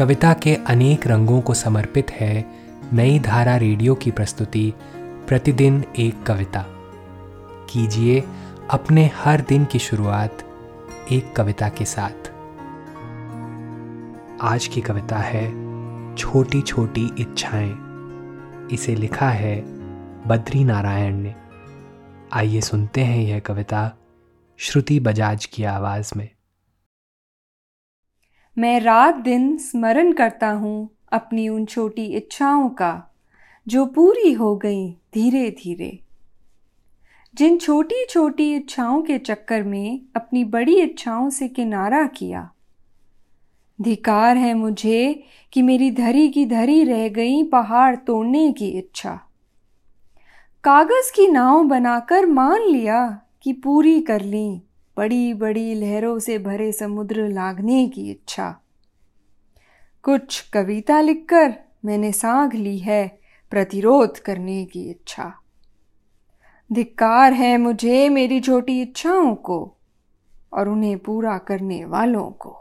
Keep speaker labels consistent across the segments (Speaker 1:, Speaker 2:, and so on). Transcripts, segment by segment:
Speaker 1: कविता के अनेक रंगों को समर्पित है नई धारा रेडियो की प्रस्तुति, प्रतिदिन एक कविता। कीजिए अपने हर दिन की शुरुआत एक कविता के साथ। आज की कविता है छोटी छोटी इच्छाएँ। इसे लिखा है बद्री नारायण ने। आइए सुनते हैं यह कविता श्रुति बजाज की आवाज़ में।
Speaker 2: मैं रात दिन स्मरण करता हूँ अपनी उन छोटी इच्छाओं का, जो पूरी हो गई धीरे धीरे जिन छोटी छोटी इच्छाओं के चक्कर में अपनी बड़ी इच्छाओं से किनारा किया। धिकार है मुझे कि मेरी धरी की धरी रह गई पहाड़ तोड़ने की इच्छा। कागज़ की नाव बनाकर मान लिया कि पूरी कर ली। बड़ी बड़ी लहरों से भरे समुद्र लागने की इच्छा। कुछ कविता लिखकर मैंने सांग ली है प्रतिरोध करने की इच्छा। धिक्कार है मुझे मेरी छोटी इच्छाओं को और उन्हें पूरा करने वालों को।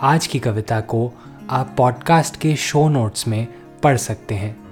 Speaker 1: आज की कविता को आप पॉडकास्ट के शो नोट्स में पढ़ सकते हैं।